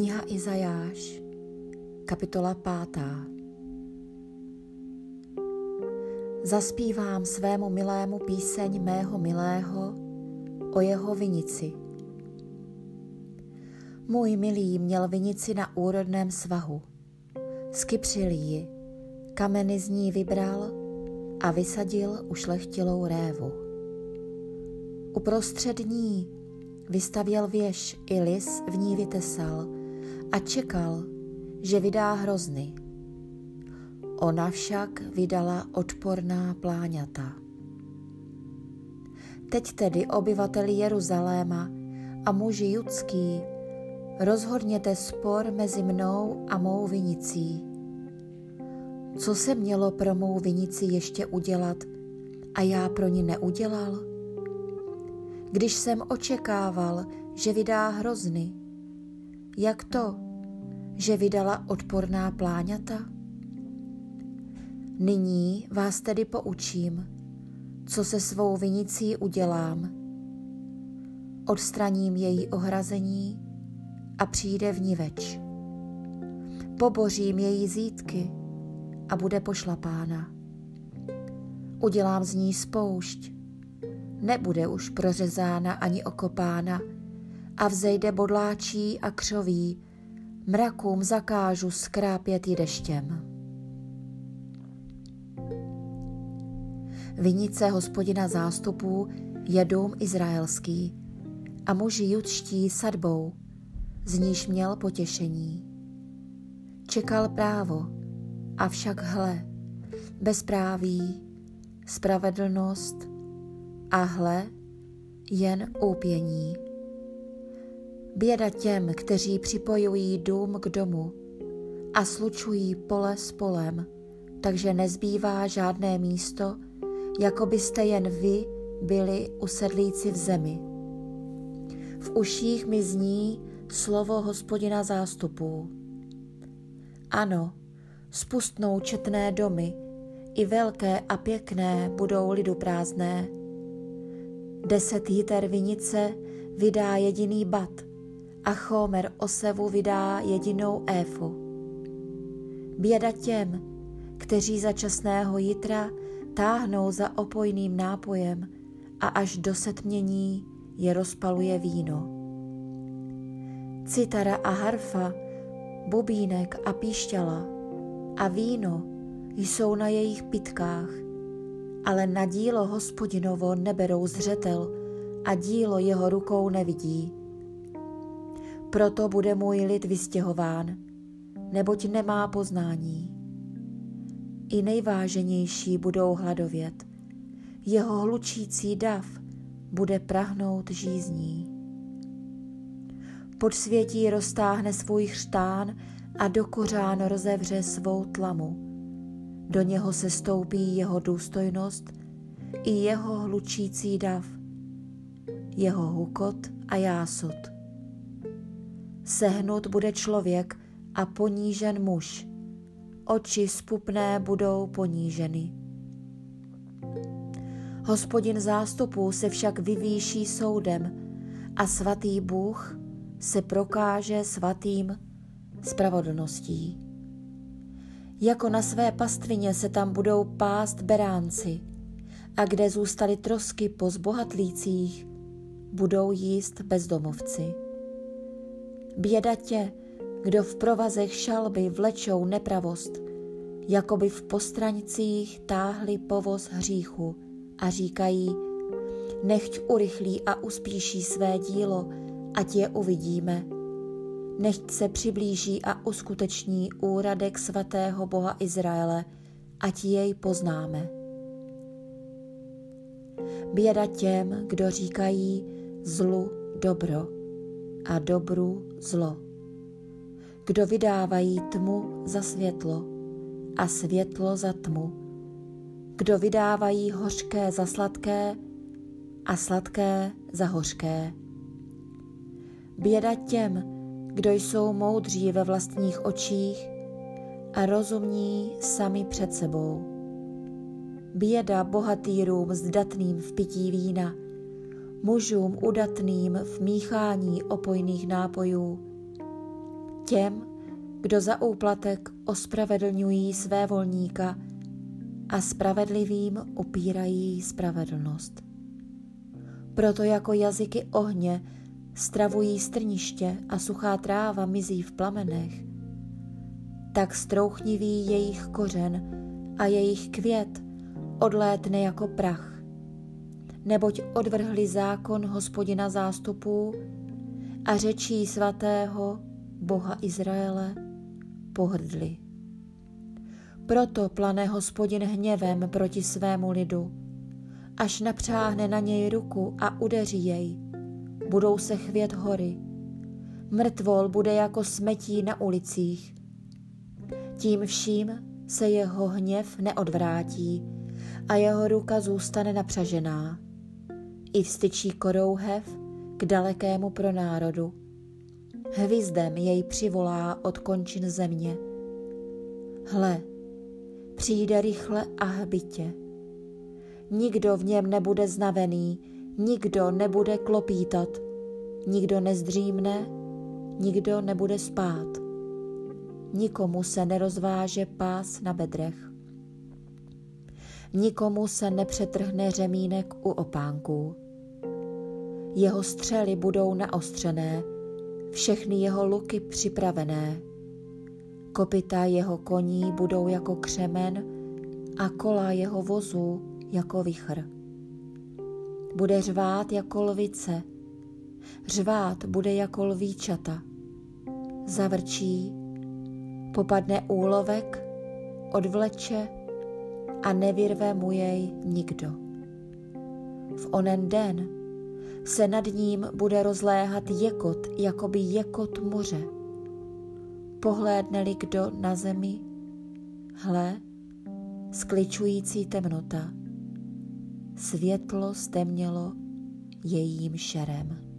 Kniha Izajáš, kapitola pátá. Zaspívám svému milému píseň mého milého o jeho vinici. Můj milý měl vinici na úrodném svahu. Skypřil ji, kameny z ní vybral a vysadil ušlechtilou révu. Uprostřed ní vystavěl věž i lis v ní vytesal a čekal, že vydá hrozny. Ona však vydala odporná pláňata. Teď tedy obyvateli Jeruzaléma a muži judský, rozhodněte spor mezi mnou a mou vinicí. Co se mělo pro mou vinici ještě udělat a já pro ní neudělal? když jsem očekával, že vydá hrozny. Jak to, že vydala odporná pláňata? Nyní vás tedy poučím, co se svou vinicí udělám. Odstraním její ohrazení a přijde vniveč. Pobořím její zítky a bude pošlapána. Udělám z ní spoušť nebude už prořezána ani okopána a vzejde bodláčí a křoví, mrakům zakážu skrápět ji deštěm. Vinice hospodina zástupů je dům izraelský a muži judští sadbou, z níž měl potěšení. Čekal právo, avšak hle, bezpráví, spravedlnost a hle, jen úpění. Běda těm, kteří připojují dům k domu a slučují pole s polem, takže nezbývá žádné místo, jako byste jen vy byli usedlíci v zemi. V uších mi zní slovo hospodina zástupů. Ano, spustnou četné domy, i velké a pěkné budou lidu prázdné, Deset jiter vinice vydá jediný bat a chomer osevu vydá jedinou éfu. Běda těm, kteří za časného jitra táhnou za opojným nápojem a až do setmění je rozpaluje víno. Citara a harfa, bubínek a píšťala a víno jsou na jejich pitkách – ale na dílo hospodinovo neberou zřetel a dílo jeho rukou nevidí. Proto bude můj lid vystěhován, neboť nemá poznání. I nejváženější budou hladovět, jeho hlučící dav bude prahnout žízní. Podsvětí roztáhne svůj chřtán a do kořán rozevře svou tlamu do něho se stoupí jeho důstojnost i jeho hlučící dav, jeho hukot a jásot. Sehnut bude člověk a ponížen muž, oči spupné budou poníženy. Hospodin zástupů se však vyvýší soudem a svatý Bůh se prokáže svatým spravodlností. Jako na své pastvině se tam budou pást beránci a kde zůstaly trosky po zbohatlících, budou jíst bezdomovci. Běda tě, kdo v provazech šalby vlečou nepravost, jako by v postranicích táhli povoz hříchu a říkají, nechť urychlí a uspíší své dílo, ať je uvidíme nechť se přiblíží a uskuteční úradek svatého Boha Izraele, ať jej poznáme. Běda těm, kdo říkají zlu dobro a dobru zlo. Kdo vydávají tmu za světlo a světlo za tmu. Kdo vydávají hořké za sladké a sladké za hořké. Běda těm, kdo jsou moudří ve vlastních očích a rozumní sami před sebou. Běda bohatýrům zdatným v pití vína, mužům udatným v míchání opojných nápojů. těm, kdo za úplatek ospravedlňují své volníka a spravedlivým upírají spravedlnost. Proto jako jazyky ohně stravují strniště a suchá tráva mizí v plamenech, tak strouchnivý jejich kořen a jejich květ odlétne jako prach. Neboť odvrhli zákon hospodina zástupů a řečí svatého Boha Izraele pohrdli. Proto plane hospodin hněvem proti svému lidu, až napřáhne na něj ruku a udeří jej. Budou se chvět hory. Mrtvol bude jako smetí na ulicích. Tím vším se jeho hněv neodvrátí a jeho ruka zůstane napřažená. I vstyčí korouhev k dalekému pronárodu. Hvizdem jej přivolá od končin země. Hle, přijde rychle a hbitě. Nikdo v něm nebude znavený, nikdo nebude klopítat, nikdo nezdřímne, nikdo nebude spát. Nikomu se nerozváže pás na bedrech. Nikomu se nepřetrhne řemínek u opánků. Jeho střely budou naostřené, všechny jeho luky připravené. Kopita jeho koní budou jako křemen a kola jeho vozů jako vichr. Bude řvát jako lvice, řvát bude jako lvíčata. Zavrčí, popadne úlovek, odvleče a nevyrve mu jej nikdo. V onen den se nad ním bude rozléhat jekot, jako by jekot moře. Pohlédne-li kdo na zemi, hle, skličující temnota, světlo stemnělo jejím šerem.